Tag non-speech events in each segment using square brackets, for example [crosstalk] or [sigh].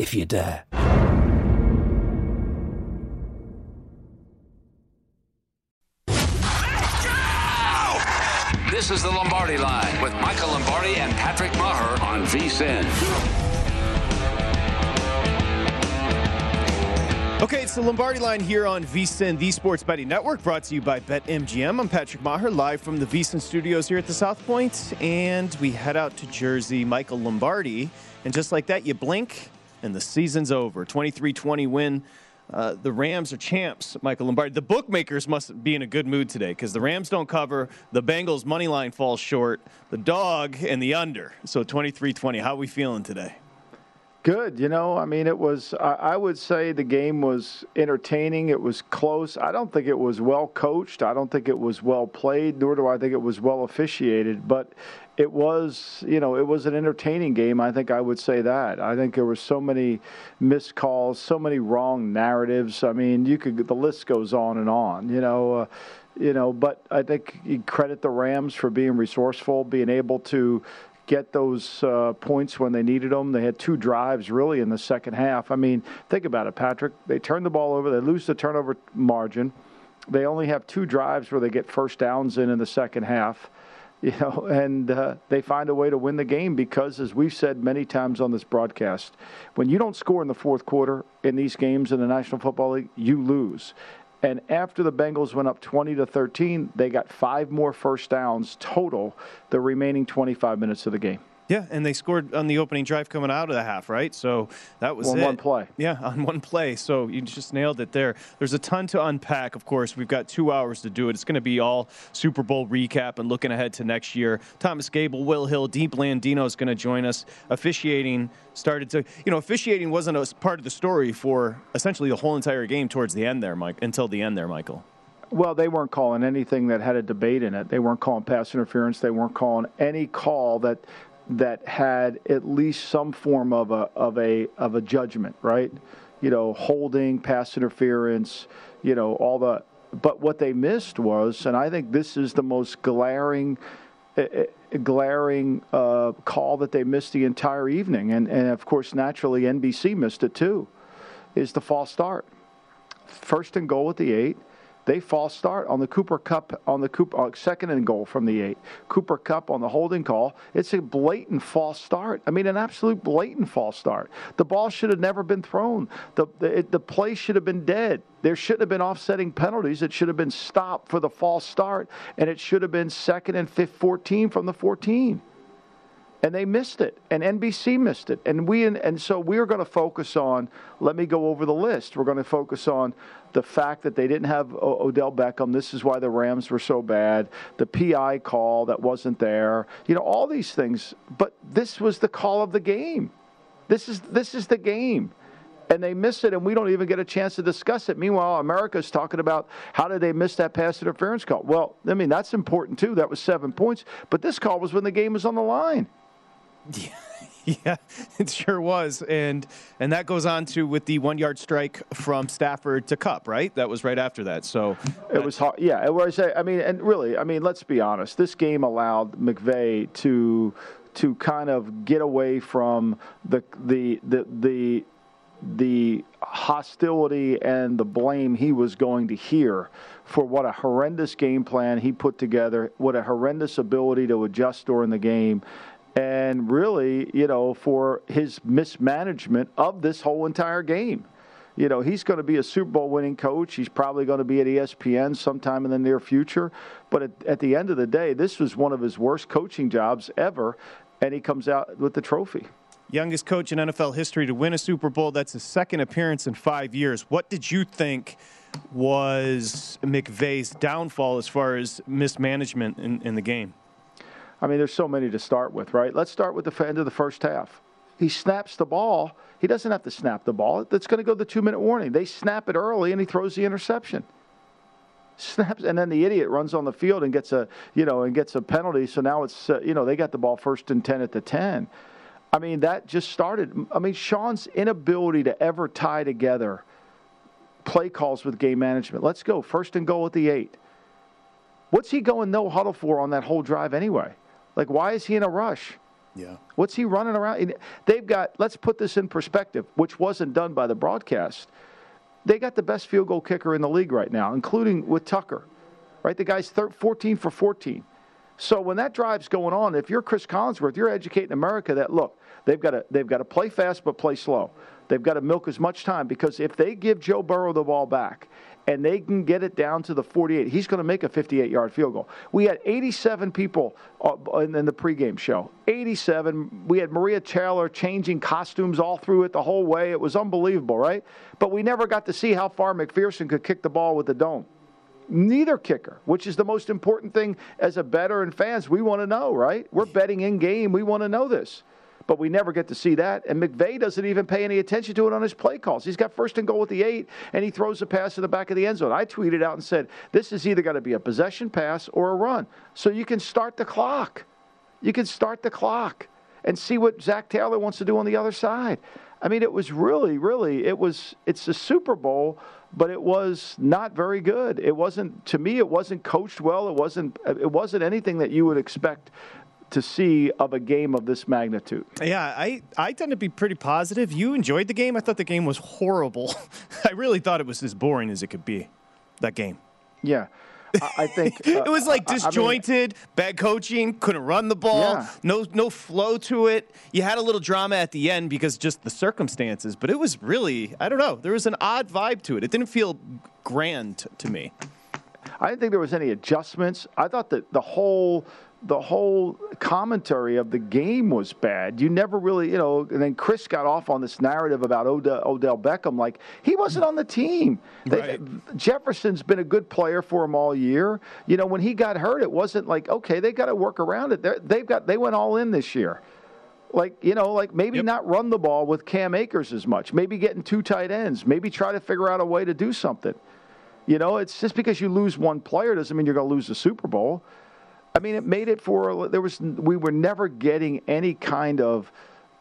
if you dare. This is the Lombardi Line with Michael Lombardi and Patrick Maher on VSIN. Okay, it's the Lombardi line here on VSIN, the Sports Betting Network, brought to you by BetMGM. I'm Patrick Maher, live from the VSIN studios here at the South Point, and we head out to Jersey. Michael Lombardi, and just like that, you blink, and the season's over. 23-20 win. Uh, the Rams are champs, Michael Lombardi. The bookmakers must be in a good mood today because the Rams don't cover. The Bengals' money line falls short. The dog and the under. So 23-20. How are we feeling today? Good. You know, I mean, it was, I, would say the game was entertaining. It was close. I don't think it was well coached. I don't think it was well played, nor do I think it was well officiated. But it was, you know, it was an entertaining game. I think I would say that. I think there were so many missed calls, so many wrong narratives. I mean, you could, the list goes on and on, you know. Uh, you know, but I think you credit the Rams for being resourceful, being able to get those uh, points when they needed them. They had two drives really in the second half. I mean, think about it, Patrick. They turn the ball over, they lose the turnover margin. They only have two drives where they get first downs in in the second half. [laughs] You know, and uh, they find a way to win the game because, as we've said many times on this broadcast, when you don't score in the fourth quarter in these games in the National Football League, you lose. And after the Bengals went up 20 to 13, they got five more first downs total the remaining 25 minutes of the game. Yeah, and they scored on the opening drive coming out of the half, right? So that was on it. one play. Yeah, [laughs] on one play. So you just nailed it there. There's a ton to unpack. Of course, we've got two hours to do it. It's going to be all Super Bowl recap and looking ahead to next year. Thomas Gable, Will Hill, Deep Landino is going to join us. Officiating started to, you know, officiating wasn't a part of the story for essentially the whole entire game towards the end there, Mike. Until the end there, Michael. Well, they weren't calling anything that had a debate in it. They weren't calling pass interference. They weren't calling any call that that had at least some form of a of a of a judgment, right? You know, holding, pass interference, you know, all the. But what they missed was, and I think this is the most glaring, uh, glaring uh, call that they missed the entire evening, and and of course, naturally, NBC missed it too, is the false start. First and goal at the eight they false start on the Cooper Kupp on the Cooper uh, second and goal from the eight. Cooper Kupp on the holding call. It's a blatant false start. I mean, an absolute blatant false start. The ball should have never been thrown. The the, it, the play should have been dead. There shouldn't have been offsetting penalties. It should have been stopped for the false start, and it should have been second and fifth, 14 from the 14 and they missed it. And nbc missed it. And we and so we're going to focus on let me go over the list. We're going to focus on the fact that they didn't have o- odell beckham. This is why the rams were so bad. The pi call that wasn't there. You know all these things. But this was the call of the game. This is this is the game. And they miss it, and we don't even get a chance to discuss it. Meanwhile, America's talking about how did they miss that pass interference call? Well, I mean that's important too. That was seven points, but this call was when the game was on the line. [laughs] Yeah, it sure was, and and that goes on to with the one yard strike from Stafford to Kupp, right? That was right after that. So it was hard. Yeah, it was. I mean, and really, I mean, let's be honest. This game allowed McVay to to kind of get away from the the the the the hostility and the blame he was going to hear for what a horrendous game plan he put together, what a horrendous ability to adjust during the game and really, you know, for his mismanagement of this whole entire game. You know, he's going to be a Super Bowl winning coach. He's probably going to be at ESPN sometime in the near future. But at, at the end of the day, this was one of his worst coaching jobs ever, and he comes out with the trophy. Youngest coach in NFL history to win a Super Bowl. That's his second appearance in five years. What did you think was McVay's downfall as far as mismanagement in, in the game? I mean, there's so many to start with, right? Let's start with the end of the first half. He snaps the ball. He doesn't have to snap the ball. That's going to go the two minute warning. They snap it early and he throws the interception. Snaps and then the idiot runs on the field and gets a you know and gets a penalty. So now it's uh, you know they got the ball first and ten at the ten. I mean that just started. I mean Sean's inability to ever tie together play calls with game management. Let's go first and goal at the eight. What's he going no huddle for on that whole drive anyway? Like why is he in a rush? Yeah. What's he running around? They've got, let's put this in perspective, which wasn't done by the broadcast. They got the best field goal kicker in the league right now, including with Tucker, right? The guy's 14 for 14. So when that drive's going on, if you're Chris Collinsworth, you're educating America that look, they've got to they've got to play fast but play slow. They've got to milk as much time because if they give Joe Burrow the ball back and they can get it down to the 48, he's going to make a 58 yard field goal. We had 87 people uh, in the pregame show. 87. We had Maria Taylor changing costumes all through it the whole way. It was unbelievable, right? But we never got to see how far McPherson could kick the ball with the dome. Neither kicker, which is the most important thing as a bettor and fans, we want to know, right? We're betting in game. We want to know this but we never get to see that. And McVay doesn't even pay any attention to it on his play calls. He's got first and goal with the eight, and he throws a pass to the back of the end zone. I tweeted out and said, this is either going to be a possession pass or a run. So you can start the clock. You can start the clock and see what Zac Taylor wants to do on the other side. I mean, it was really, really, it was, it's a Super Bowl, but it was not very good. It wasn't, to me, it wasn't coached well. It wasn't, it wasn't anything that you would expect to see of a game of this magnitude. Yeah, I, I tend to be pretty positive. You enjoyed the game. I thought the game was horrible. [laughs] I really thought it was as boring as it could be, that game. Yeah. I think [laughs] uh, it was like disjointed, I mean, bad coaching, couldn't run the ball, yeah. no no flow to it. You had a little drama at the end because just the circumstances, but it was really I don't know. There was an odd vibe to it. It didn't feel grand to me. I didn't think there was any adjustments. I thought that the whole the whole commentary of the game was bad. You never really, you know, and then Chris got off on this narrative about Odell, Odell Beckham, like he wasn't on the team. Right. They, Jefferson's been a good player for him all year. You know, when he got hurt, it wasn't like, okay, they got to work around it. They're, they've got, they went all in this year. Like, you know, like maybe yep. not run the ball with Cam Akers as much, maybe getting two tight ends, maybe try to figure out a way to do something. You know, it's just because you lose one player doesn't mean you're going to lose the Super Bowl. I mean, it made it for there was we were never getting any kind of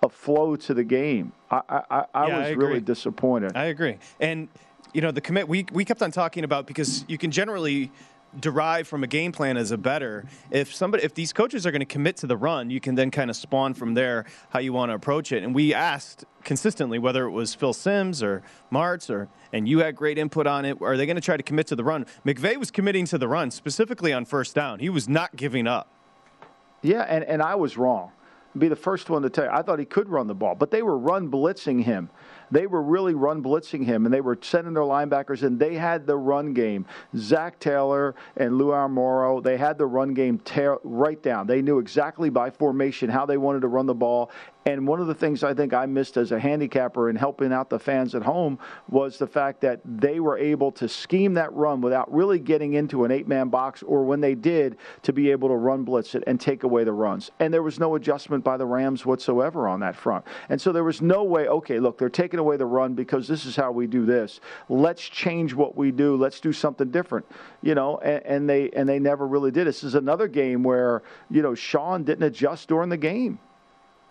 a flow to the game. I I, I yeah, was I really disappointed. I agree, and you know the commit we we kept on talking about because you can generally derive from a game plan as a better. If somebody, if these coaches are going to commit to the run, you can then kind of spawn from there how you want to approach it. And we asked consistently whether it was Phil Simms or Martz or, and you had great input on it. Are they going to try to commit to the run? McVay was committing to the run specifically on first down. He was not giving up. Yeah, and, and I was wrong. Be the first one to tell you. I thought he could run the ball, but they were run blitzing him they were really run blitzing him, and they were sending their linebackers in. They had the run game. Zac Taylor and Lou Anarumo, they had the run game right down. They knew exactly by formation how they wanted to run the ball, and one of the things I think I missed as a handicapper in helping out the fans at home was the fact that they were able to scheme that run without really getting into an eight man box, or when they did, to be able to run blitz it and take away the runs. And there was no adjustment by the Rams whatsoever on that front. And so there was no way, okay, look, they're taking away the run because this is how we do this. Let's change what we do. Let's do something different. You know, and, and they and they never really did. This is another game where, you know, Sean didn't adjust during the game.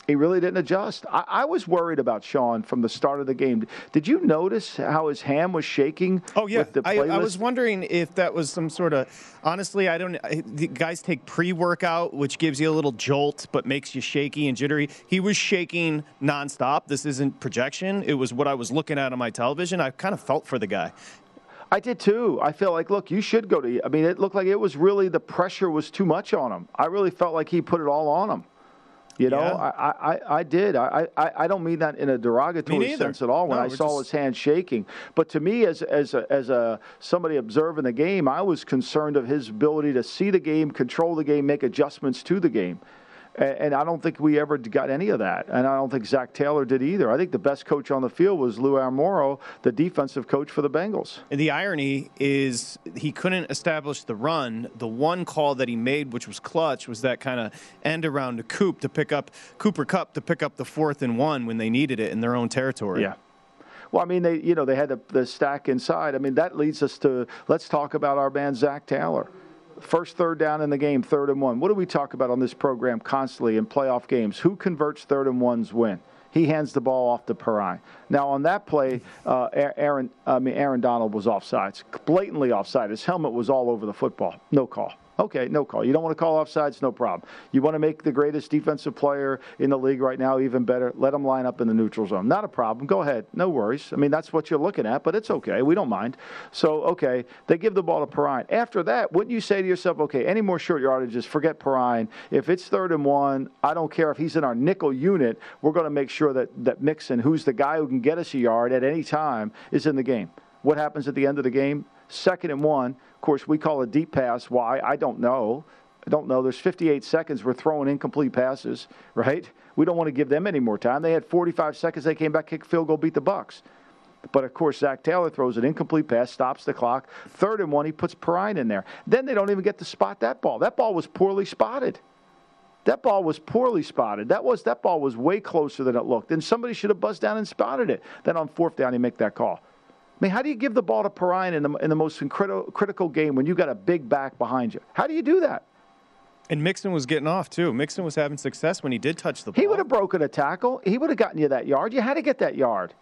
He really didn't adjust. I, I, was worried about Sean from the start of the game. Did you notice how his hand was shaking? Oh yeah, I, I, was wondering if that was some sort of. Honestly, I don't. The guys take pre-workout, which gives you a little jolt, but makes you shaky and jittery. He was shaking nonstop. This isn't projection. It was what I was looking at on my television. I kind of felt for the guy. I did too. I feel like, look, you should go to. I mean, it looked like it was really the pressure was too much on him. I really felt like he put it all on him. You know, Yeah. I, I, I did. I, I, I don't mean that in a derogatory sense at all when No, I saw just- his hand shaking. But to me, as, as, a, as a somebody observing the game, I was concerned of his ability to see the game, control the game, make adjustments to the game. And I don't think we ever got any of that. And I don't think Zac Taylor did either. I think the best coach on the field was Lou Anarumo, the defensive coach for the Bengals. And the irony is he couldn't establish the run. The one call that he made, which was clutch, was that kind of end around to Coop to pick up Cooper Kupp to pick up the fourth and one when they needed it in their own territory. Yeah. Well, I mean, they you know they had the, the stack inside. I mean, that leads us to let's talk about our man Zac Taylor. First third down in the game, third and one. What do we talk about on this program constantly in playoff games? Who converts third and ones win? He hands the ball off to Perine. Now on that play, uh, Aaron, I mean Aaron Donald was offsides, blatantly offside. His helmet was all over the football. No call. Okay, no call. You don't want to call offsides, no problem. You want to make the greatest defensive player in the league right now even better, let him line up in the neutral zone. Not a problem. Go ahead. No worries. I mean, that's what you're looking at, but it's okay. We don't mind. So, okay, they give the ball to Perine. After that, wouldn't you say to yourself, okay, any more short yardages, forget Perine. If it's third and one, I don't care if he's in our nickel unit, we're going to make sure that, that Mixon, who's the guy who can get us a yard at any time, is in the game. What happens at the end of the game? Second and one. Of course, we call a deep pass. Why? I don't know. I don't know. There's 58 seconds. We're throwing incomplete passes, right? We don't want to give them any more time. They had 45 seconds. They came back, kicked field goal, beat the Bucks. But of course, Zac Taylor throws an incomplete pass, stops the clock. Third and one, he puts Perine in there. Then they don't even get to spot that ball. That ball was poorly spotted. That ball was poorly spotted. That was that ball was way closer than it looked. And somebody should have buzzed down and spotted it. Then on fourth down, he make that call. I mean, how do you give the ball to Perine in the, in the most critical, critical game when you've got a big back behind you? How do you do that? And Mixon was getting off too. Mixon was having success when he did touch the ball. He would have broken a tackle. He would have gotten you that yard. You had to get that yard.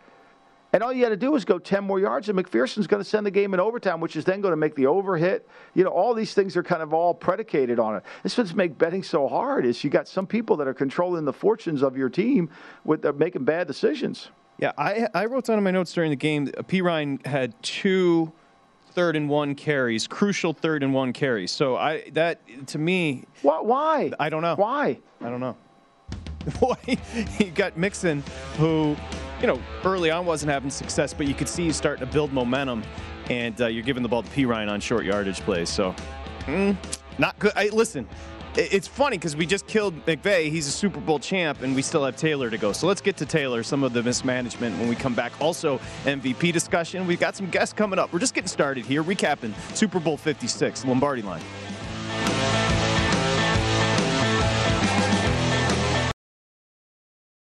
And all you had to do was go 10 more yards, and McPherson's going to send the game in overtime, which is then going to make the overhit. You know, all these things are kind of all predicated on it. This what's make betting so hard is you got some people that are controlling the fortunes of your team with uh, making bad decisions. Yeah, I, I wrote down in my notes during the game. uh, Perine had two third and one carries, crucial third and one carries. So I that to me, Why? Why? I don't know. Why? I don't know. [laughs] Boy, you got Mixon, who, you know, early on wasn't having success, but you could see he's starting to build momentum, and uh, you're giving the ball to Perine on short yardage plays. So, mm, not good. I, listen, it's funny because we just killed McVay. He's a Super Bowl champ, and we still have Taylor to go. So let's get to Taylor, some of the mismanagement when we come back. Also, MVP discussion. We've got some guests coming up. We're just getting started here, recapping Super Bowl 56, Lombardi line.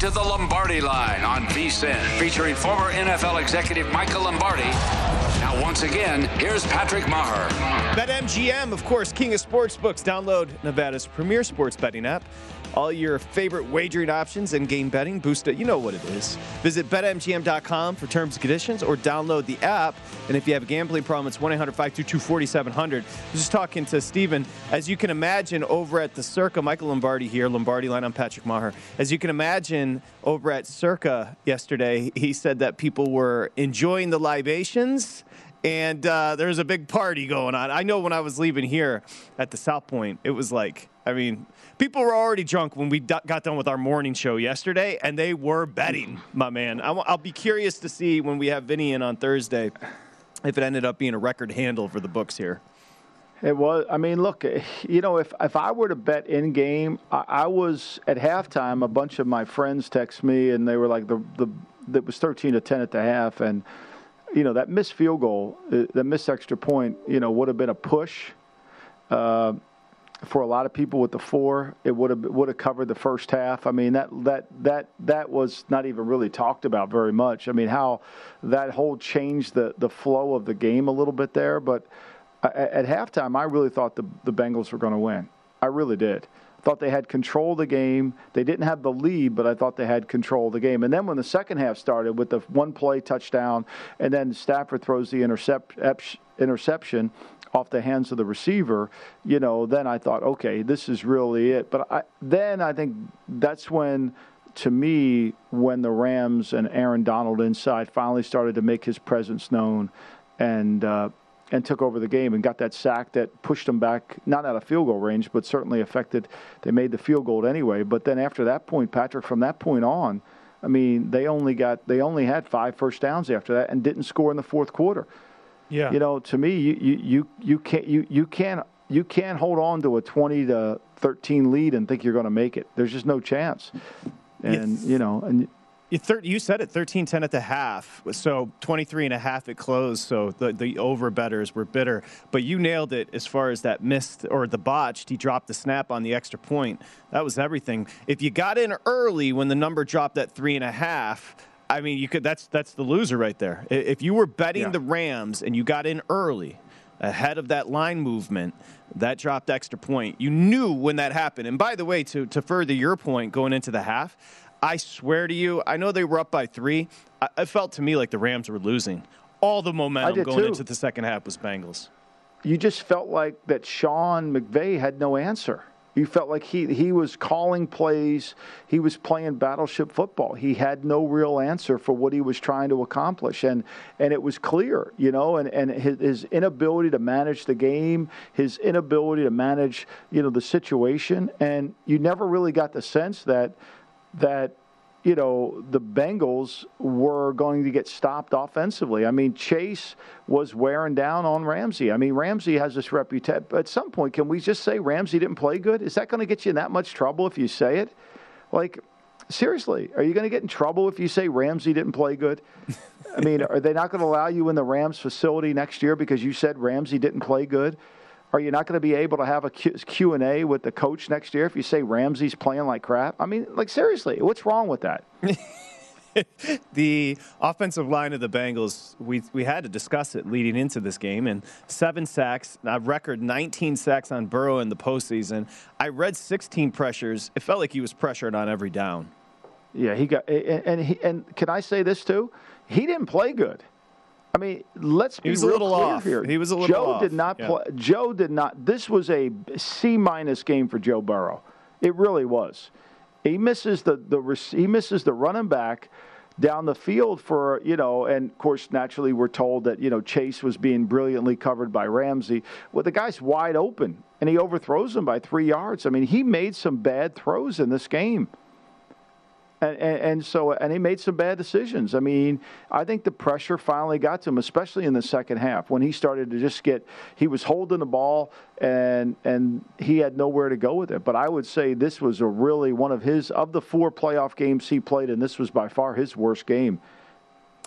To the Lombardi Line on VSIN, featuring former NFL executive Michael Lombardi. Now, once again, here's Patrick Maher. BetMGM, of course, king of sportsbooks. Download Nevada's premier sports betting app. All your favorite wagering options and game betting boosted. You know what it is. Visit betmgm.com for terms and conditions or download the app. And if you have a gambling problem, it's 1 800 522 4700. I was just talking to Steven. As you can imagine, over at the Circa, Michael Lombardi here, Lombardi line, I'm Patrick Maher. As you can imagine, over at Circa yesterday, he said that people were enjoying the libations and uh, there's a big party going on. I know when I was leaving here at the South Point, it was like, I mean, people were already drunk when we got done with our morning show yesterday, and they were betting, my man. I'll be curious to see when we have Vinny in on Thursday if it ended up being a record handle for the books here. It was. I mean, look, you know, if if I were to bet in game, I, I was at halftime. A bunch of my friends text me, and they were like, the the that was thirteen to ten at the half, and you know that missed field goal, uh, that missed extra point, you know, would have been a push. Uh, for a lot of people with the four, it would have would have covered the first half. I mean that that that that was not even really talked about very much. I mean how that whole changed the the flow of the game a little bit there. But at halftime, I really thought the the Bengals were going to win. I really did. Thought they had control of the game. They didn't have the lead, but I thought they had control of the game. And then when the second half started with the one play touchdown, and then Stafford throws the intercept, interception off the hands of the receiver, you know, then I thought, okay, this is really it. But I, then I think that's when, to me, when the Rams and Aaron Donald inside finally started to make his presence known, and uh, and took over the game and got that sack that pushed them back, not out of field goal range, but certainly affected. They made the field goal anyway. But then after that point, Patrick, from that point on, I mean, they only got they only had five first downs after that and didn't score in the fourth quarter. Yeah. You know, to me, you you you, you can't you you can't you can't hold on to a twenty to thirteen lead and think you're going to make it. There's just no chance. And you know, and you, thir- you said it 13 10 at the half. So 23 and a half it closed. So the, the over betters were bitter. But you nailed it as far as that missed or the botched. He dropped the snap on the extra point. That was everything. If you got in early when the number dropped at three and a half, I mean, you could. That's that's the loser right there. If you were betting yeah. the Rams and you got in early, ahead of that line movement, that dropped extra point. You knew when that happened. And by the way, to to further your point, going into the half, I swear to you, I know they were up by three. I, it felt to me like the Rams were losing. All the momentum going too. into the second half was Bengals. You just felt like that Sean McVay had no answer. You felt like he, he was calling plays. He was playing battleship football. He had no real answer for what he was trying to accomplish. And, and it was clear, you know, and, and his, his inability to manage the game, his inability to manage, you know, the situation. And you never really got the sense that – that you know the Bengals were going to get stopped offensively. I mean, Chase was wearing down on Ramsey. I mean, Ramsey has this reputation. At some point, can we just say Ramsey didn't play good? Is that going to get you in that much trouble if you say it? Like, seriously, are you going to get in trouble if you say Ramsey didn't play good? I mean, are they not going to allow you in the Rams facility next year because you said Ramsey didn't play good? Are you not going to be able to have a Q and A with the coach next year if you say Ramsey's playing like crap? I mean, like seriously, what's wrong with that? [laughs] the offensive line of the Bengals, we, we had to discuss it leading into this game, and seven sacks, a record 19 sacks on Burrow in the postseason. I read 16 pressures. It felt like he was pressured on every down. Yeah, he got, and, and, he, and can I say this too? He didn't play good. I mean, let's be real clear off. here. He was a little Joe off. did not yeah. play. Joe did not. This was a C minus game for Joe Burrow. It really was. He misses the the he misses the running back down the field for you know, and of course, naturally, we're told that you know Chase was being brilliantly covered by Ramsey. Well, the guy's wide open, and he overthrows him by three yards. I mean, he made some bad throws in this game. And, and, and, so, and he made some bad decisions. I mean, I think the pressure finally got to him, especially in the second half when he started to just get. He was holding the ball, and and he had nowhere to go with it. But I would say this was a really one of his of the four playoff games he played, and this was by far his worst game.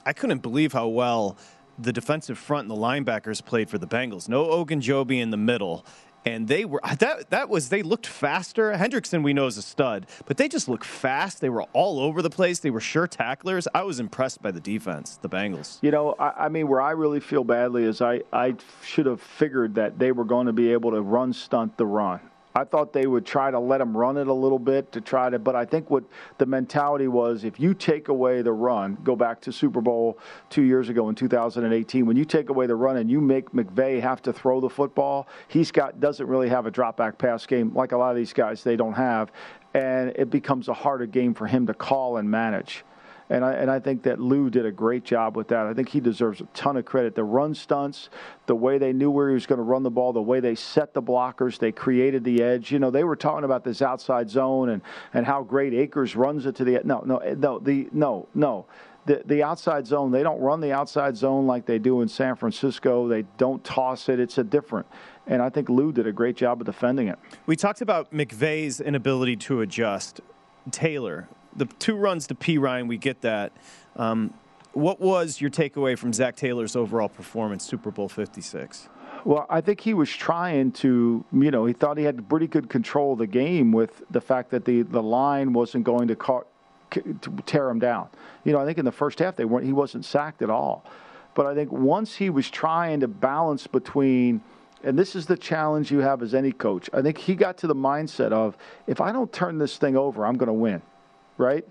I couldn't believe how well the defensive front and the linebackers played for the Bengals. No Ogunjobi in the middle, and they were that that was they looked faster. Hendrickson we know is a stud, but they just looked fast. They were all over the place. They were sure tacklers. I was impressed by the defense, the Bengals. You know, I, I mean, where I really feel badly is I I should have figured that they were going to be able to run stunt the run. I thought they would try to let him run it a little bit to try to, but I think what the mentality was if you take away the run, go back to Super Bowl two years ago in 2018, when you take away the run and you make McVay have to throw the football, he's got doesn't really have a drop back pass game like a lot of these guys they don't have, and it becomes a harder game for him to call and manage. And I, and I think that Lou did a great job with that. I think he deserves a ton of credit. The run stunts, the way they knew where he was going to run the ball, the way they set the blockers, they created the edge. You know, they were talking about this outside zone and, and how great Akers runs it to the no, no, eh, no, the no, no. The, the outside zone, they don't run the outside zone like they do in San Francisco. They don't toss it. It's a different. And I think Lou did a great job of defending it. We talked about McVay's inability to adjust. Taylor, the two runs to Perine, we get that. Um, what was your takeaway from Zac Taylor's overall performance, Super Bowl 56? Well, I think he was trying to, you know, he thought he had pretty good control of the game with the fact that the, the line wasn't going to, ca- to tear him down. You know, I think in the first half they weren't, he wasn't sacked at all. But I think once he was trying to balance between, and this is the challenge you have as any coach. I think he got to the mindset of if I don't turn this thing over, I'm going to win, right?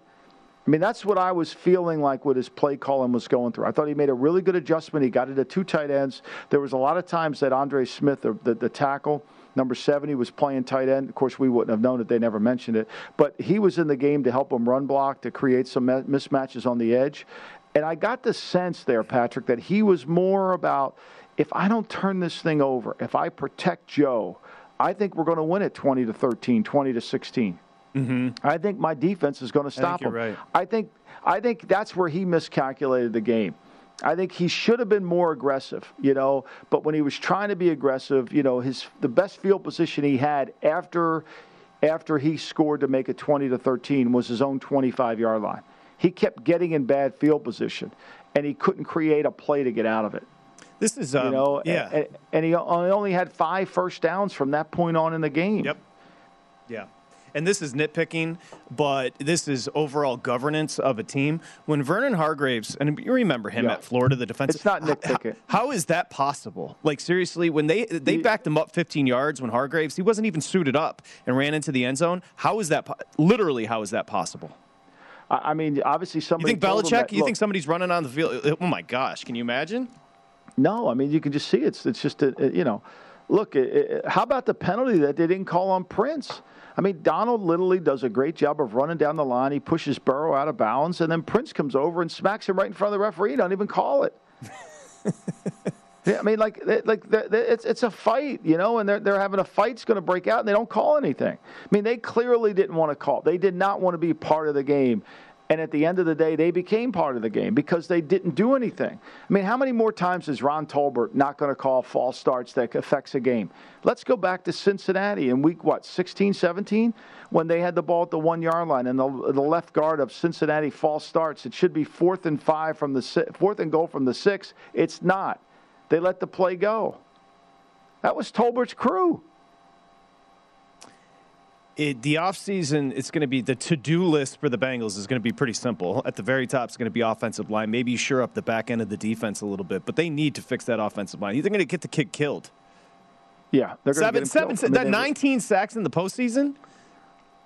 I mean, that's what I was feeling like what his play calling was going through. I thought he made a really good adjustment. He got it at two tight ends. There was a lot of times that Andre Smith, the, the, the tackle, number 70, was playing tight end. Of course, we wouldn't have known it. They never mentioned it. But he was in the game to help him run block, to create some mismatches on the edge. And I got the sense there, Patrick, that he was more about if I don't turn this thing over, if I protect Joe, I think we're going to win it 20 to 13, 20 to 16. Mm-hmm. I think my defense is going to stop him. Right. I think I think that's where he miscalculated the game. I think he should have been more aggressive, you know. But when he was trying to be aggressive, you know, his the best field position he had after after he scored to make it 20 to 13 was his own 25 yard line. He kept getting in bad field position, and he couldn't create a play to get out of it. This is, um, you know, yeah, and, and he only had five first downs from that point on in the game. Yep. Yeah and this is nitpicking, but this is overall governance of a team. When Vernon Hargreaves, and you remember him yeah. at Florida, the defense. It's not nitpicking. How, how is that possible? Like seriously, when they they backed him up 15 yards when Hargreaves, he wasn't even suited up and ran into the end zone. How is that? Literally, how is that possible? I mean, obviously, somebody. You think Belichick? That, you look, think somebody's running on the field? Oh my gosh! Can you imagine? No, I mean you can just see it's it's just a, you know, look. It, it, how about the penalty that they didn't call on Prince? I mean, Donald literally does a great job of running down the line. He pushes Burrow out of bounds, and then Prince comes over and smacks him right in front of the referee. Don't even call it. [laughs] yeah, I mean, like, like it's it's a fight, you know, and they're they're having a fight's going to break out, and they don't call anything. I mean, they clearly didn't want to call. They did not want to be part of the game, and at the end of the day, they became part of the game because they didn't do anything. I mean, how many more times is Ron Torbert not going to call false starts that affects a game? Let's go back to Cincinnati in week, what, 16, 17? When they had the ball at the one yard line and the, the left guard of Cincinnati false starts. It should be fourth and five from the fourth and goal from the six. It's not. They let the play go. That was Torbert's crew it, the offseason, it's going to be the to do list for the Bengals is going to be pretty simple. At the very top, it's going to be offensive line. Maybe sure up the back end of the defense a little bit, but they need to fix that offensive line. They're going to get the kid killed. Yeah, they're seven, seven, mean, that 19 sacks in the postseason.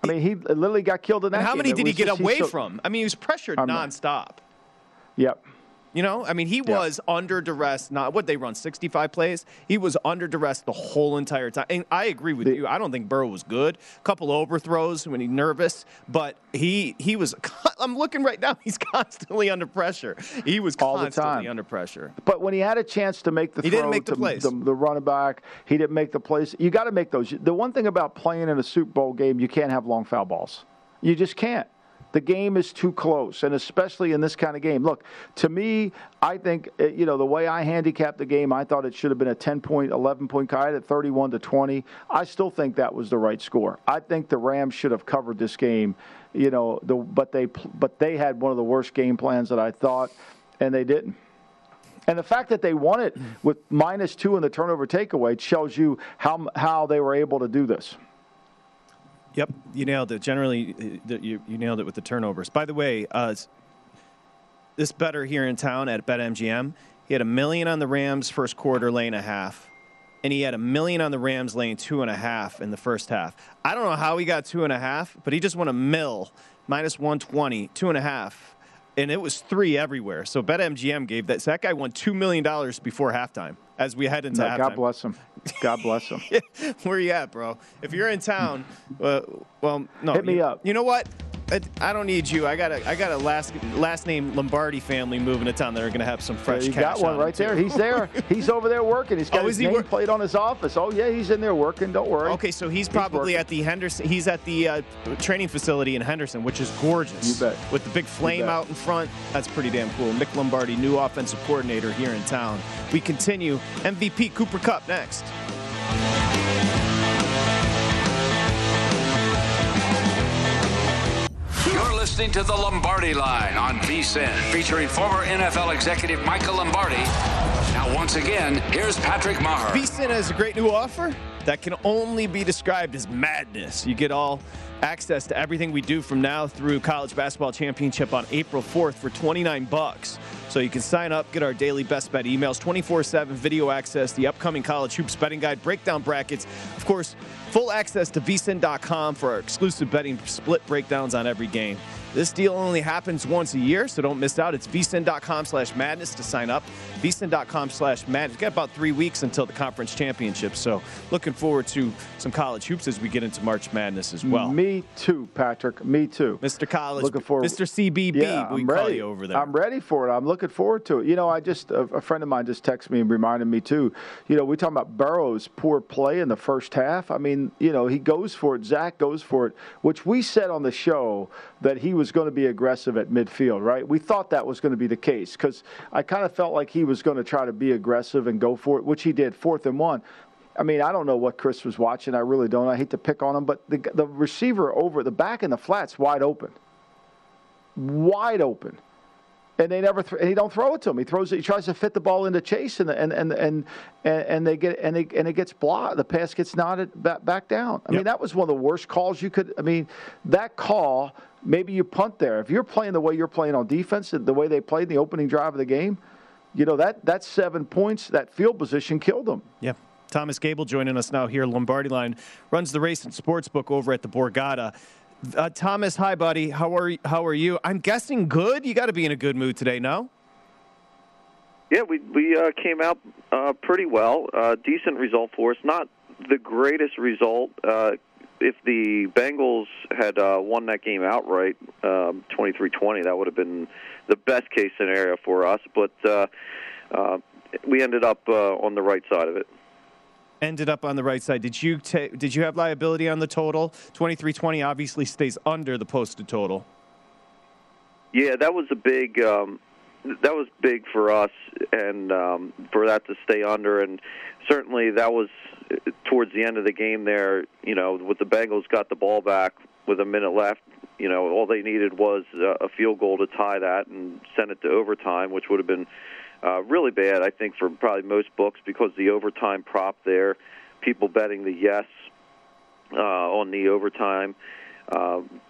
I mean, he literally got killed in that. And how game. many did he get away so, from? I mean, he was pressured I'm nonstop. Not. Yep. You know, I mean, he was yeah. under duress. Not what they run 65 plays. He was under duress the whole entire time. And I agree with the, you. I don't think Burrow was good. A couple overthrows when he's nervous, but he he was. [laughs] I'm looking right now. He's [laughs] constantly under pressure. He was all constantly under pressure. But when he had a chance to make the he throw didn't make the to plays. The, the running back, he didn't make the plays. You got to make those. The one thing about playing in a Super Bowl game, you can't have long foul balls. You just can't. The game is too close, and especially in this kind of game. Look, to me, I think uh, you know the way I handicapped the game. I thought it should have been a 10 point, 11 point. I at 31 to 20. I still think that was the right score. I think the Rams should have covered this game. You know, the, but they but they had one of the worst game plans that I thought, and they didn't. And the fact that they won it with minus two in the turnover takeaway shows you how how they were able to do this. Yep, you nailed it. Generally, uh, you, you nailed it with the turnovers. By the way, uh, this better here in town at BetMGM, he had a million on the Rams first quarter, lane a half, and he had a million on the Rams lane two and a half in the first half. I don't know how he got two and a half, but he just won a mill, minus 120, two and a half, and it was three everywhere. So BetMGM gave that. So that guy won $2 million before halftime as we head into no, halftime. God bless him. God bless him. Where you at, bro? If you're in town, uh, well, no. Hit me you, up. You know what? I, I don't need you. I got a I got a last last name Lombardi family moving to town that are going to have some fresh. you cash got one on right there. too. He's there. [laughs] He's over there working. He's got Oh, his name wor- plate on his office. Oh yeah, he's in there working. Don't worry. Okay, so he's probably working. at the Henderson. He's at the uh, training facility in Henderson, which is gorgeous. You bet. With the big flame out in front, that's pretty damn cool. Mick Lombardi, new offensive coordinator here in town. We continue. MVP Cooper Kupp next. Listening to the Lombardi Line on VSIN, featuring former NFL executive Michael Lombardi. Now, once again, here's Patrick Maher. VSIN has a great new offer that can only be described as madness. You get all access to everything we do from now through college basketball championship on April 4th for 29 bucks. So you can sign up, get our daily best bet emails, 24/7 video access, the upcoming college hoops betting guide, breakdown brackets, of course, full access to vsin.com for our exclusive betting split breakdowns on every game. This deal only happens once a year, so don't miss out. It's vsin.com slash madness to sign up. vsin.com slash madness. Got about three weeks until the conference championship, so looking forward to some college hoops as we get into March Madness as well. Me too, Patrick. Me too. Mr. College, Looking forward. Mr. CBB, Yeah, we I'm call ready. you over there. I'm ready for it. I'm looking forward to it. You know, I just a, friend of mine just texted me and reminded me too. You know, we talking about Burrow's poor play in the first half. I mean, you know, he goes for it. Zach goes for it, which we said on the show that he was going to be aggressive at midfield. Right? We thought that was going to be the case because I kind of felt like he was going to try to be aggressive and go for it, which he did. Fourth and one. I mean, I don't know what Chris was watching. I really don't. I hate to pick on him, but the the receiver over the back in the flats wide open, wide open and they never th- and he don't throw it to him. He throws it. He tries to fit the ball into Chase, and and and and and, they get and they and it gets blocked. The pass gets knotted back, back down. I mean, that was one of the worst calls you could. I mean, that call. Maybe you punt there. If you're playing the way you're playing on defense, the way they played in the opening drive of the game, you know that that seven points, that field position killed them. Yeah. Thomas Gable joining us now here. Lombardi Line runs the race and sports book over at the Borgata. Uh, Thomas, hi, buddy. How are how are you? I'm guessing good. You got to be in a good mood today, no? Yeah, we we uh, came out uh, pretty well. Uh, decent result for us. Not the greatest result. If the Bengals had uh, won that game outright, um, 23-20, that would have been the best case scenario for us. But uh, uh, we ended up uh, on the right side of it. Ended up on the right side. Did you ta- did you have liability on the total? 23-20 obviously stays under the posted total. Yeah, that was a big. Um, that was big for us, and um, for that to stay under, and certainly that was uh, towards the end of the game. There, you know, with the Bengals got the ball back with a minute left. You know, all they needed was a field goal to tie that and send it to overtime, which would have been uh, really bad, I think, for probably most books because the overtime prop there, people betting the yes uh, on the overtime uh,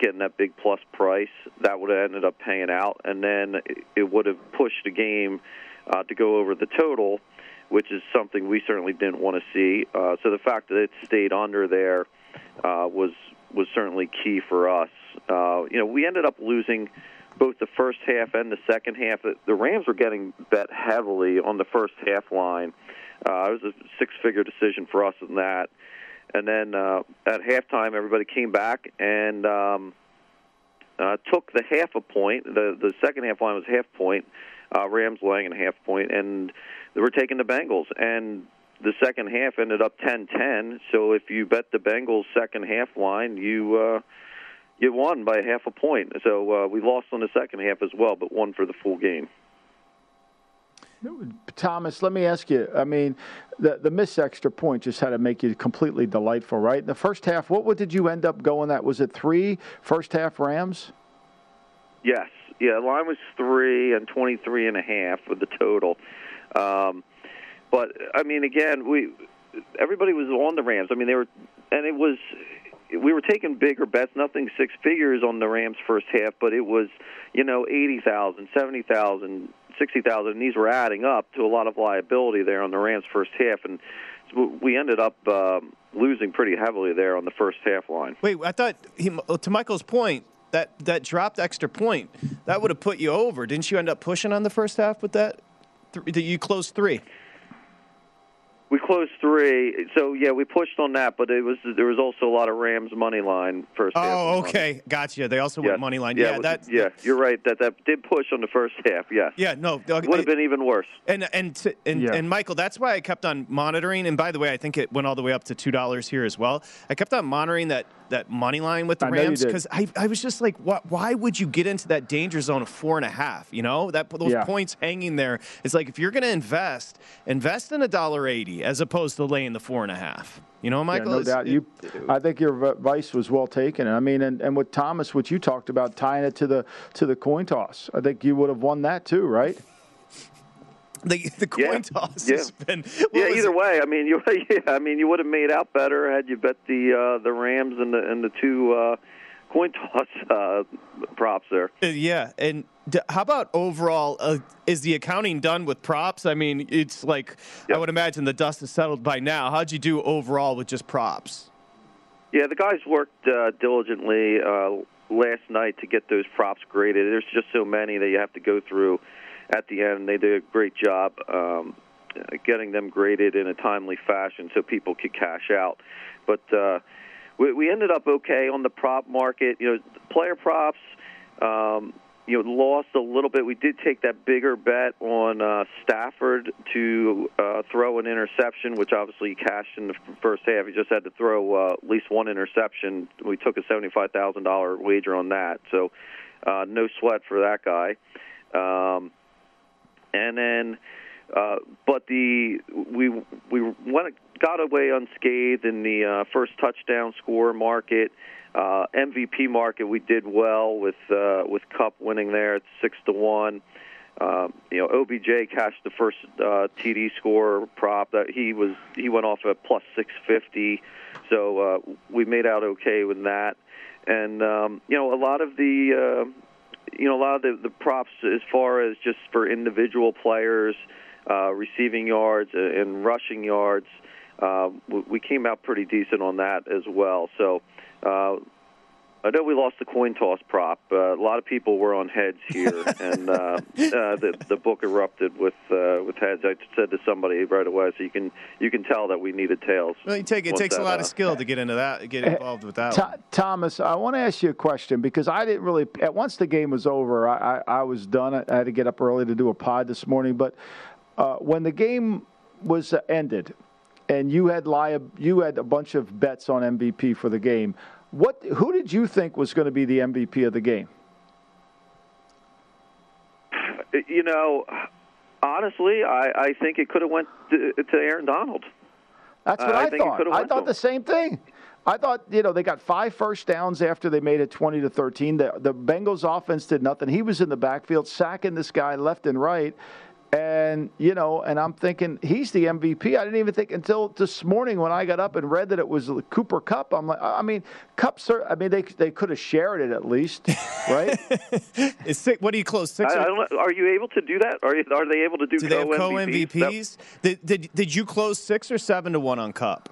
getting that big plus price, that would have ended up paying out, and then it- would have pushed the game uh, to go over the total, which is something we certainly didn't want to see. Uh, so the fact that it stayed under there uh, was was certainly key for us. Uh, you know, we ended up losing both the first half and the second half. The- The Rams were getting bet heavily on the first half line. Uh, it was a six-figure decision for us in that. And then uh, at halftime, everybody came back and um, uh, took the half a point. The the second half line was half point. Uh, Rams laying a half point, and they were taking the Bengals. And the second half ended up 10-10. So if you bet the Bengals second half line, you uh, you won by half a point. So uh, we lost on the second half as well, but won for the full game. Thomas, let me ask you. I mean, the the extra point just had to make you completely delightful, right? In the first half, what, what did you end up going at? Was it three first half Rams? Yes. Yeah, line was three and twenty-three and a half with the total. Um, but I mean, again, we everybody was on the Rams. I mean, they were, and it was we were taking bigger bets, nothing six figures on the Rams first half, but it was you know eighty thousand, seventy thousand, sixty thousand, and these were adding up to a lot of liability there on the Rams first half, and we ended up um, losing pretty heavily there on the first half line. Wait, I thought he, to Michael's point that that dropped extra point that would have put you over. Didn't you end up pushing on the first half with that? Th- that you closed three. We close three. So yeah, we pushed on that, but it was there was also a lot of Rams money line first. half Oh, money. okay, gotcha. They also Yes. went money line. Yeah, Yeah, it was- that. yeah, you're right. That that did push on the first half. Yes. Yeah, no. Uh, would have been even worse. And and t- and, Yeah. and Michael, that's why I kept on monitoring. And by the way, I think it went all the way up to two dollars here as well. I kept on monitoring that that money line with the I Rams because I, I was just like, what? Why would you get into that danger zone of four and a half? You know that those Yeah. points hanging there. It's like if you're going to invest, invest in a dollar eighty as opposed to laying the four and a half. You know, Michael. Yeah, no doubt. it- You, I think your advice was well taken. I mean, and, and with Thomas, what you talked about tying it to the to the coin toss, I think you would have won that too, right? the the Yeah. coin toss Yeah. has been. Yeah, either it? way. I mean, [laughs] you yeah, I mean, you would have made out better had you bet the uh, the Rams and the and the two uh, coin toss uh, props there. Uh, Yeah, and d- how about overall? Uh, is the accounting done with props? I mean, it's like I would imagine the dust is settled by now. How'd you do overall with just props? Yeah, the guys worked uh, diligently uh, last night to get those props graded. There's just so many that you have to go through at the end. They did a great job um, getting them graded in a timely fashion so people could cash out. But uh, we, we ended up okay on the prop market. You know, player props. Um, you know, lost a little bit. We did take that bigger bet on uh, Stafford to uh, throw an interception, which obviously he cashed in the first half. He just had to throw uh, at least one interception. We took a seventy-five thousand dollar wager on that, so uh, no sweat for that guy. Um, and then, uh, but the we we went got away unscathed in the uh, first touchdown score market. Uh, MVP market, we did well with uh, with Kupp winning there at six to one. Um, you know, OBJ cashed the first uh, TD score prop. That he was he went off at plus six fifty, so uh, we made out okay with that. And um, you know, a lot of the uh, you know a lot of the, the props as far as just for individual players, uh, receiving yards and rushing yards. Uh, we- we came out pretty decent on that as well. So. Uh, I know we lost the coin toss prop. Uh, a lot of people were on heads here, [laughs] and uh, uh, the the book erupted with uh, with heads. I said to somebody right away, so you can you can tell that we needed tails. Well, you take, it Once takes a lot uh, of skill to get into that, get involved with that. Th- Thomas, I want to ask you a question because I didn't really. At once the game was over, I, I, I was done. I had to get up early to do a pod this morning. But uh, when the game was uh, ended, and you had lia- you had a bunch of bets on MVP for the game. What? Who did you think was going to be the MVP of the game? You know, honestly, I, I think it could have went to, to Aaron Donald. That's what Uh, I I, thought. I thought the same thing. I thought you know they got five first downs after they made it twenty to thirteen. The the Bengals offense did nothing. He was in the backfield sacking this guy left and right, and you know, and I'm thinking he's the MVP. I didn't even think until this morning when I got up and read that it was Cooper Kupp. I'm like, I mean, Kupp. Sir, I mean, they they could have shared it at least, right? [laughs] Is six, what do you close six? I, or- I don't know, are you able to do that? Are you, are they able to do, do they have co co-MVPs? MVPs? Did, did did you close six or seven to one on Kupp?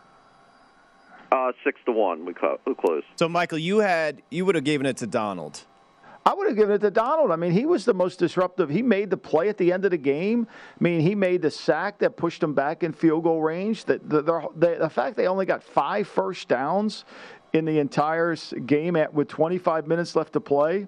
Uh, six to one. We, co- we closed. So Michael, you had you would have given it to Donald. I would have given it to Donald. I mean, he was the most disruptive. He made the play at the end of the game. I mean, he made the sack that pushed them back in field goal range. The, the, the, the, fact they only got five first downs in the entire game at, with 25 minutes left to play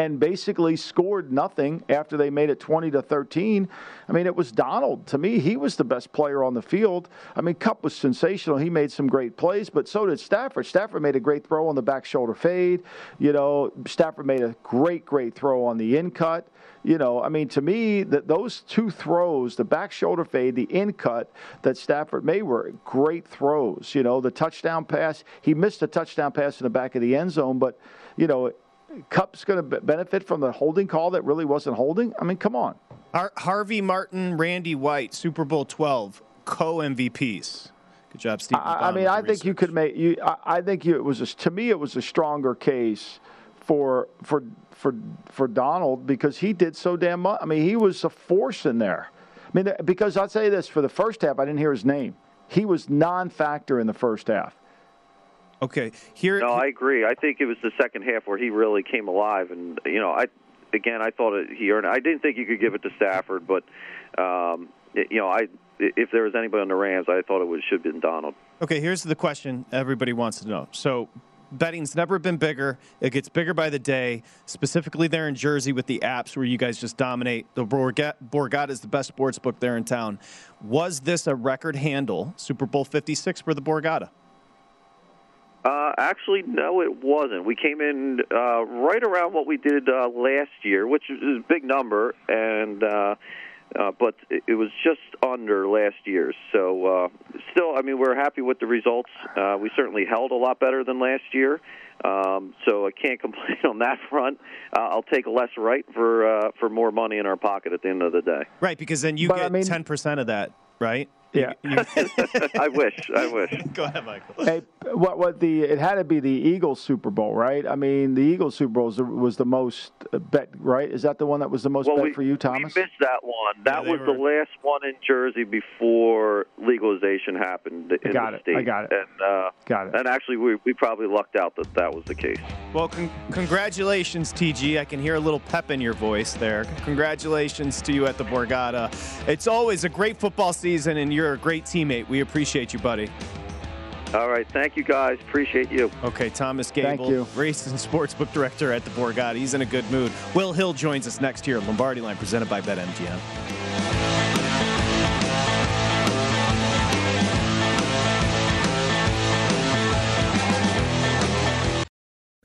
and basically scored nothing after they made it 20 to 13. I mean, it was Donald. To me, he was the best player on the field. I mean, Kupp was sensational. He made some great plays, but so did Stafford. Stafford made a great throw on the back shoulder fade. You know, Stafford made a great, great throw on the in cut. You know, I mean, to me, that those two throws, the back shoulder fade, the in cut that Stafford made were great throws. You know, the touchdown pass, he missed a touchdown pass in the back of the end zone, but, you know, Kupp's going to benefit from the holding call that really wasn't holding. I mean, come on. Har- Harvey Martin, Randy White, Super Bowl twelve co MVPs. Good job, Steve. I, I mean, I think you could make you. I, I think you. It was a, to me, it was a stronger case for for for for Donald because he did so damn much. I mean, he was a force in there. I mean, because I'll say this: for the first half, I didn't hear his name. He was non-factor in the first half. Okay, here. No, I agree. I think it was the second half where he really came alive, and you know, I again, I thought it, he earned. It. I didn't think you could give it to Stafford, but um, it, you know, I if there was anybody on the Rams, I thought it would should have been Donald. Okay, here's the question everybody wants to know. So, betting's never been bigger. It gets bigger by the day, specifically there in Jersey with the apps where you guys just dominate. The Borgata is the best sports book there in town. Was this a record handle, Super Bowl 56 for the Borgata? Uh, actually, no, it wasn't. We came in uh, right around what we did uh, last year, which is a big number, and uh, uh, but it was just under last year's. So uh, still, I mean, we're happy with the results. Uh, we certainly held a lot better than last year. Um, so I can't [laughs] complain on that front. Uh, I'll take less right for uh, for more money in our pocket at the end of the day. Right, because then you but, get ten I mean, percent of that, right? Yeah, [laughs] I wish. I wish. [laughs] Go ahead, Michael. Hey, what? What the? It had to be the Eagles Super Bowl, right? I mean, the Eagles Super Bowl was the, was the most bet, right? Is that the one that was the most well, bet we, for you, Thomas? We missed that one. That yeah, was were... the last one in Jersey before legalization happened in got the it. state. I got it. And uh, got it. And actually, we we probably lucked out that that was the case. Well, con- congratulations, TG. I can hear a little pep in your voice there. Congratulations to you at the Borgata. It's always a great football season, and you're a great teammate. We appreciate you, buddy. All right. Thank you, guys. Appreciate you. Okay, Thomas Gable, Thank you. race and [laughs] sportsbook director at the Borgata. He's in a good mood. Will Hill joins us next year. Lombardi Line presented by BetMGM.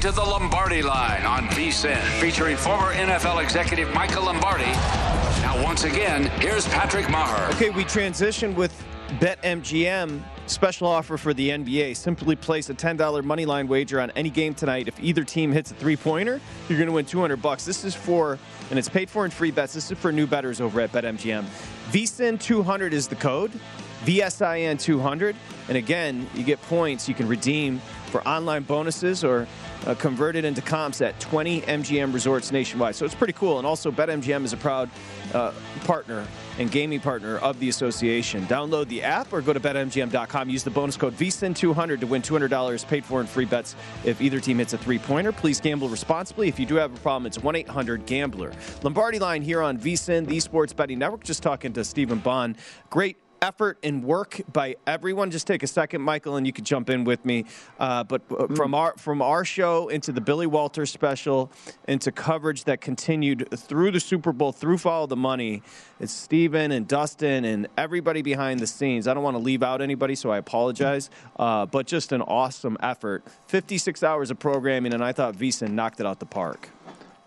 To the Lombardi Line on VSIN, featuring former NFL executive Michael Lombardi. Now, once again, here's Patrick Meagher. Okay, we transition with BetMGM. Special offer for the NBA. Simply place a $10 money line wager on any game tonight. If either team hits a three pointer, you're going to win 200 bucks. This is for, and it's paid for in free bets. This is for new bettors over at BetMGM. VSIN 200 is the code. VSIN 200. And again, you get points you can redeem for online bonuses or uh, converted into comps at 20 MGM resorts nationwide. So it's pretty cool. And also, BetMGM is a proud uh, partner and gaming partner of the association. Download the app or go to betmgm.com. Use the bonus code VSIN200 to win $200 paid for in free bets if either team hits a three pointer. Please gamble responsibly. If you do have a problem, it's 1 800 Gambler. Lombardi line here on VSIN, the Sports Betting Network. Just talking to Stephen Bond. Great effort and work by everyone. Just take a second, Michael, and you can jump in with me. Uh, but mm. from our from our show into the Billy Walter special, into coverage that continued through the Super Bowl, through Follow the Money, it's Steven and Dustin and everybody behind the scenes. I don't want to leave out anybody, so I apologize. Uh, but just an awesome effort. 56 hours of programming, and I thought VSIN knocked it out the park.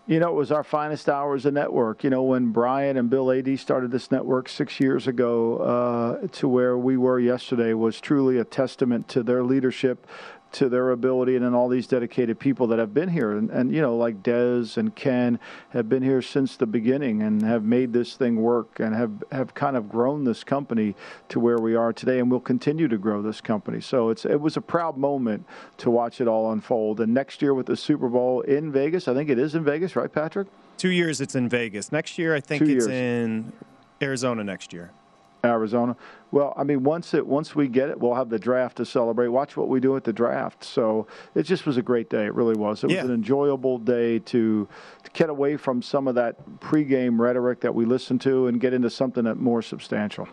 You know, it was our finest hour as a network. You know, when Brian and Bill Adee started this network six years ago uh, to where we were yesterday was truly a testament to their leadership, to their ability and then all these dedicated people that have been here. And, and you know like Des and Ken have been here since the beginning and have made this thing work and have have kind of grown this company to where we are today and will continue to grow this company. So it's it was a proud moment to watch it all unfold. And next year with the Super Bowl in Vegas I think it is in Vegas right Patrick? Two years it's in Vegas. Next year I think Two it's years. in Arizona next year Arizona. Well, I mean, once it once we get it, we'll have the draft to celebrate. Watch what we do at the draft. So it just was a great day. It really was. It Yeah. was an enjoyable day to to get away from some of that pregame rhetoric that we listen to and get into something that more substantial.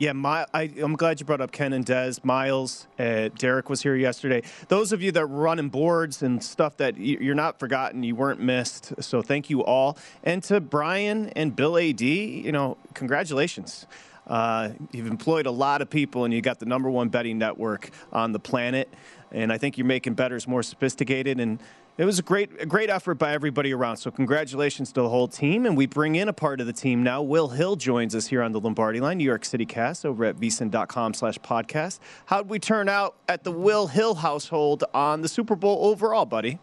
Yeah, my, I, am glad you brought up Ken and Des. Miles, uh, Derek was here yesterday. Those of you that were running boards and stuff that you're not forgotten, you weren't missed. So thank you all. And to Brian and Bill Adee, you know, congratulations. Uh, you've employed a lot of people, and you got the number one betting network on the planet. And I think you're making bettors more sophisticated and it was a great, a great effort by everybody around. So congratulations to the whole team. And we bring in a part of the team now. Will Hill joins us here on the Lombardi line, New York City cast over at vsin.com slash podcast. How'd we turn out at the Will Hill household on the Super Bowl overall, buddy?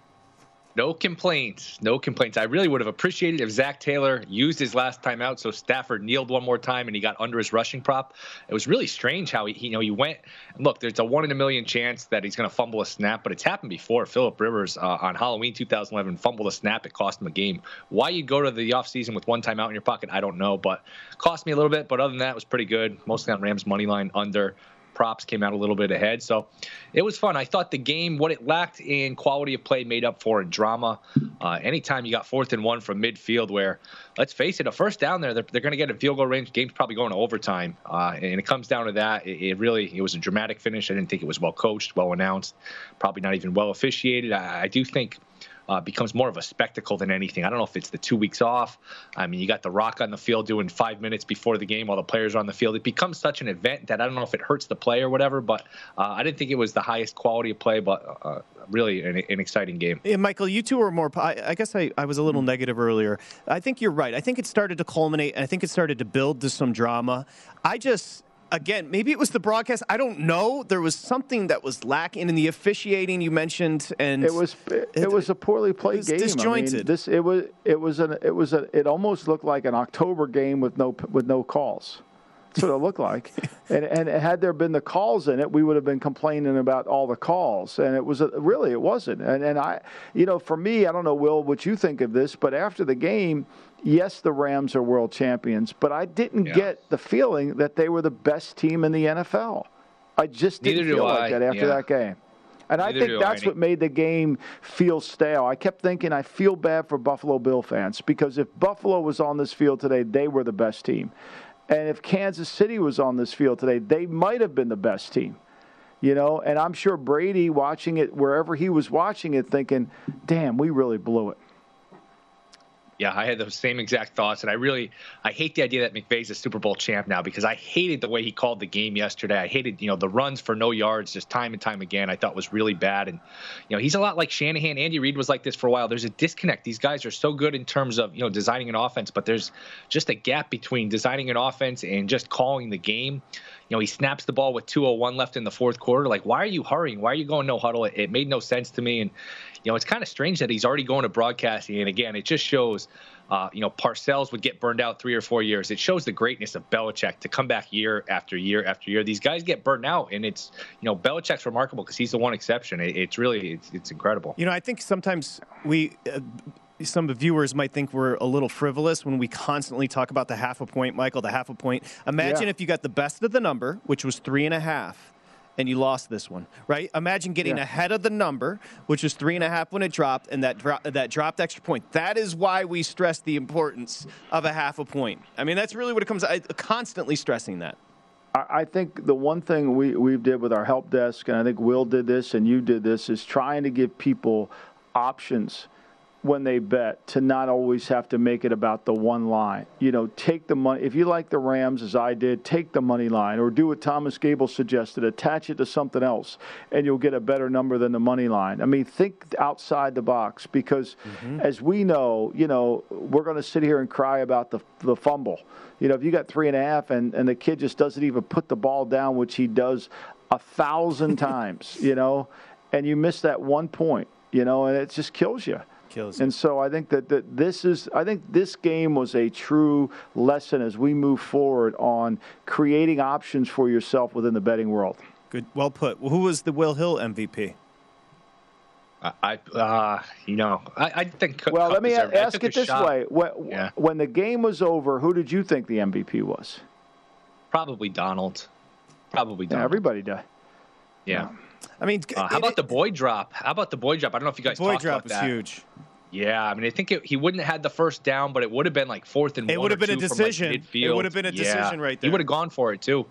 No complaints. No complaints. I really would have appreciated if Zac Taylor used his last time out so Stafford kneeled one more time and he got under his rushing prop. It was really strange how he, you know, he went. Look, there's a one in a million chance that he's going to fumble a snap, but it's happened before. Philip Rivers uh, on Halloween 2011 fumbled a snap. It cost him a game. Why you go to the offseason with one time out in your pocket, I don't know, but cost me a little bit. But other than that, it was pretty good. Mostly on Rams money line under props came out a little bit ahead. So it was fun. I thought the game, what it lacked in quality of play, made up for in drama. Uh, anytime you got fourth and one from midfield, where let's face it, a first down there, they're, they're going to get a field goal range. Game's probably going to overtime, uh, and it comes down to that. It, it, really it was a dramatic finish. I didn't think it was well coached, well announced, probably not even well officiated. I, I do think uh, becomes more of a spectacle than anything. I don't know if it's the two weeks off. I mean, you got The Rock on the field doing five minutes before the game while the players are on the field. It becomes such an event that I don't know if it hurts the play or whatever, but uh, I didn't think it was the highest quality of play, but uh, really an, an, exciting game. Yeah, Michael, you two are more. I, I guess I, I was a little mm-hmm. negative earlier. I think you're right. I think it started to culminate, and I think it started to build to some drama. I just again, maybe it was the broadcast. I don't know. There was something that was lacking in the officiating you mentioned, and it was it, it was a poorly played game. Disjointed. I mean, this it was it was an it was a it almost looked like an October game with no with no calls. That's what it looked like. [laughs] and and had there been the calls in it, we would have been complaining about all the calls. And it was a, really it wasn't. And and I, you know, for me, I don't know, Will, what you think of this, but after the game yes, the Rams are world champions, but I didn't yeah. get the feeling that they were the best team in the NFL. I just didn't Neither feel like that after yeah. that game. And Neither I think that's I. what made the game feel stale. I kept thinking I feel bad for Buffalo Bill fans because if Buffalo was on this field today, they were the best team. And if Kansas City was on this field today, they might have been the best team. You know, and I'm sure Brady watching it wherever he was watching it thinking, "Damn, we really blew it." Yeah, I had the same exact thoughts, and I really I hate the idea that McVay's a Super Bowl champ now because I hated the way he called the game yesterday. I hated you know the runs for no yards just time and time again. I thought was really bad, and you know he's a lot like Shanahan. Andy Reid was like this for a while. There's a disconnect. These guys are so good in terms of you know designing an offense, but there's just a gap between designing an offense and just calling the game you know, he snaps the ball with 201 left in the fourth quarter. Like, why are you hurrying? Why are you going no huddle? It, it made no sense to me. And, you know, it's kind of strange that he's already going to broadcasting. And again, it just shows, uh, you know, Parcells would get burned out three or four years. It shows the greatness of Belichick to come back year after year after year. These guys get burned out, and it's, you know, Belichick's remarkable because he's the one exception. It, it's really, it's, it's incredible. You know, I think sometimes we. Uh, some viewers might think we're a little frivolous when we constantly talk about the half a point, Michael, the half a point. Imagine yeah. if you got the best of the number, which was three and a half, and you lost this one, right? Imagine getting yeah. ahead of the number, which was three and a half when it dropped, and that dro- that dropped extra point. That is why we stress the importance of a half a point. I mean, that's really what it comes. I constantly stressing that. I think the one thing we we did with our help desk, and I think Will did this, and you did this, is trying to give people options when they bet to not always have to make it about the one line. You know, take the money. If you like the Rams, as I did, take the money line or do what Thomas Gable suggested, attach it to something else, and you'll get a better number than the money line. I mean, think outside the box because, mm-hmm. as we know, you know, we're going to sit here and cry about the, the fumble. You know, if you got three and a half and, and the kid just doesn't even put the ball down, which he does a thousand [laughs] times, you know, and you miss that one point, you know, and it just kills you. Kills and so I think that, that this is I think this game was a true lesson as we move forward on creating options for yourself within the betting world. Good, well put. Well, who was the Will Hill MVP? I, uh, you know, I, I think. Well, let me ask it this shot. way: when, yeah. when the game was over, who did you think the MVP was? Probably Donald. Probably Donald. Yeah, everybody did. Yeah. I mean, uh, how it, about the Boyd drop? How about the Boyd drop? I don't know if you guys. Boyd drop was huge. Yeah, I mean, I think it, he wouldn't have had the first down, but it would have been like fourth and one. it would have been a decision. Like it would have been a decision yeah. right there. He would have gone for it too.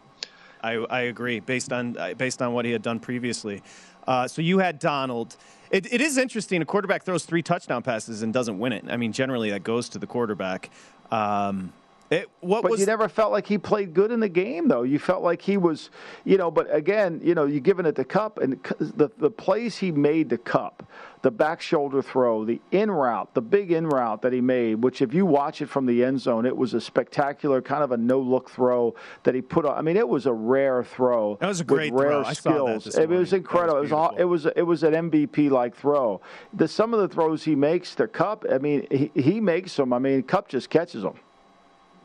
I, I agree based on uh, based on what he had done previously. Uh, so you had Donald. It, it is interesting. A quarterback throws three touchdown passes and doesn't win it. I mean, generally that goes to the quarterback. Um, it, but was you never felt like he played good in the game, though. You felt like he was, you know. But again, you know, you're giving it to Kupp, and the the plays he made to Kupp, the back shoulder throw, the in route, the big in route that he made, which if you watch it from the end zone, it was a spectacular kind of a no look throw that he put on. I mean, it was a rare throw. That was a great rare throw. I saw that skills. it was incredible. Was it was all, it was it was an MVP like throw. The some of the throws he makes to Kupp, I mean, he, he makes them. I mean, Kupp just catches them.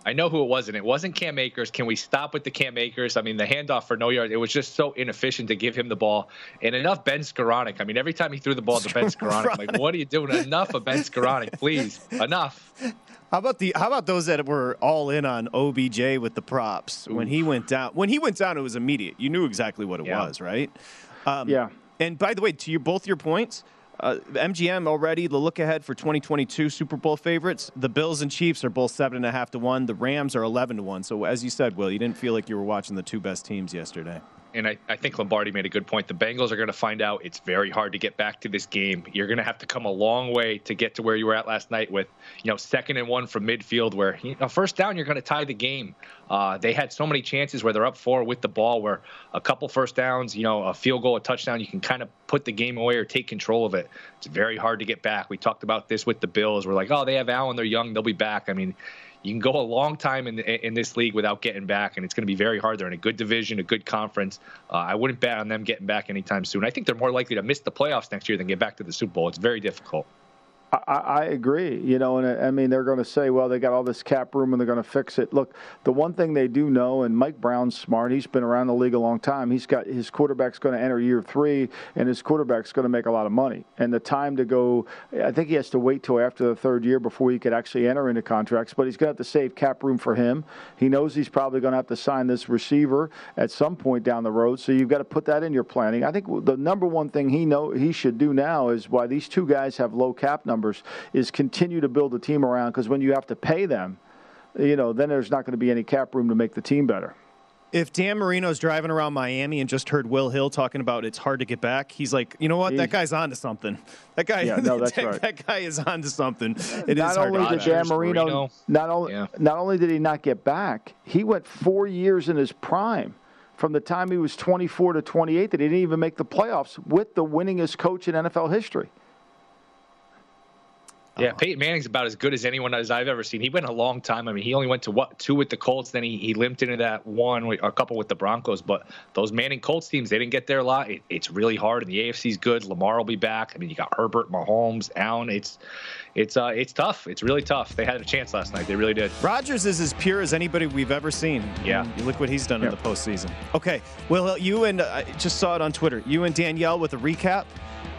I know who it was, and it wasn't Cam Akers. Can we stop with the Cam Akers? I mean, the handoff for no yards, it was just so inefficient to give him the ball. And enough Ben Skowronek. I mean, every time he threw the ball to Ben [laughs] Skoranek, like, what are you doing? Enough of Ben Skowronek, please. Enough. How about the how about those that were all in on OBJ with the props when he went down? When he went down, it was immediate. You knew exactly what it Yeah. was, right? Um, Yeah. And by the way, to your both your points, uh, MGM already the look ahead for 2022 Super Bowl favorites. The Bills and Chiefs are both seven and a half to one. The Rams are 11 to one. So as you said, Will, you didn't feel like you were watching the two best teams yesterday. And I, I think Lombardi made a good point. The Bengals are going to find out it's very hard to get back to this game. You're going to have to come a long way to get to where you were at last night with, you know, second and one from midfield where, you know, first down, you're going to tie the game. Uh, they had so many chances where they're up four with the ball where a couple first downs, you know, a field goal, a touchdown, you can kind of put the game away or take control of it. It's very hard to get back. We talked about this with the Bills. We're like, oh, they have Allen, they're young, they'll be back. I mean, you can go a long time in in this league without getting back, and it's going to be very hard. They're in a good division, a good conference. Uh, I wouldn't bet on them getting back anytime soon. I think they're more likely to miss the playoffs next year than get back to the Super Bowl. It's very difficult. I, I agree. You know, and I mean, they're going to say, well, they got all this cap room and they're going to fix it. Look, the one thing they do know, and Mike Brown's smart. He's been around the league a long time. He's got his quarterback's going to enter year three, and his quarterback's going to make a lot of money. And the time to go, I think he has to wait till after the third year before he could actually enter into contracts. But he's going to have to save cap room for him. He knows he's probably going to have to sign this receiver at some point down the road. So you've got to put that in your planning. I think the number one thing he know he should do now is why these two guys have low cap numbers is continue to build the team around because when you have to pay them, you know, then there's not going to be any cap room to make the team better. If Dan Marino's driving around Miami and just heard Will Hill talking about it's hard to get back, he's like, you know what? That guy's on to something. That guy, Yeah, no, [laughs] that's that, right. that guy is on to something. It is not hard only to did Dan. Marino, Marino. not only Yeah. not only did he not get back, he went four years in his prime. From the time he was 24 to 28, that he didn't even make the playoffs with the winningest coach in NFL history. Yeah, Peyton Manning's about as good as anyone as I've ever seen. He went a long time. I mean, he only went to what two with the Colts, then he, he limped into that one, a couple with the Broncos. But those Manning Colts teams, they didn't get there a lot. It, it's really hard, and the AFC's good. Lamar will be back. I mean, you got Herbert, Mahomes, Allen. It's it's uh it's tough. It's really tough. They had a chance last night. They really did. Rodgers is as pure as anybody we've ever seen. Yeah. And you look what he's done in the postseason. Okay, well, you and uh, I just saw it on Twitter. You and Danielle with a recap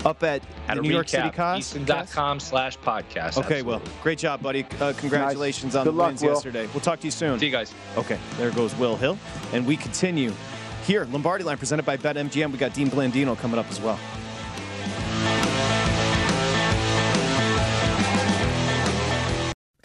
up at Had the a New York City Cast. Easton.com slash podcast. Okay, well, Absolutely. great job, buddy. Uh, congratulations on Good the luck, wins Will. yesterday. We'll talk to you soon. See you guys. Okay, there goes Will Hill. And we continue here, Lombardi Line presented by BetMGM. We got Dean Blandino coming up as well.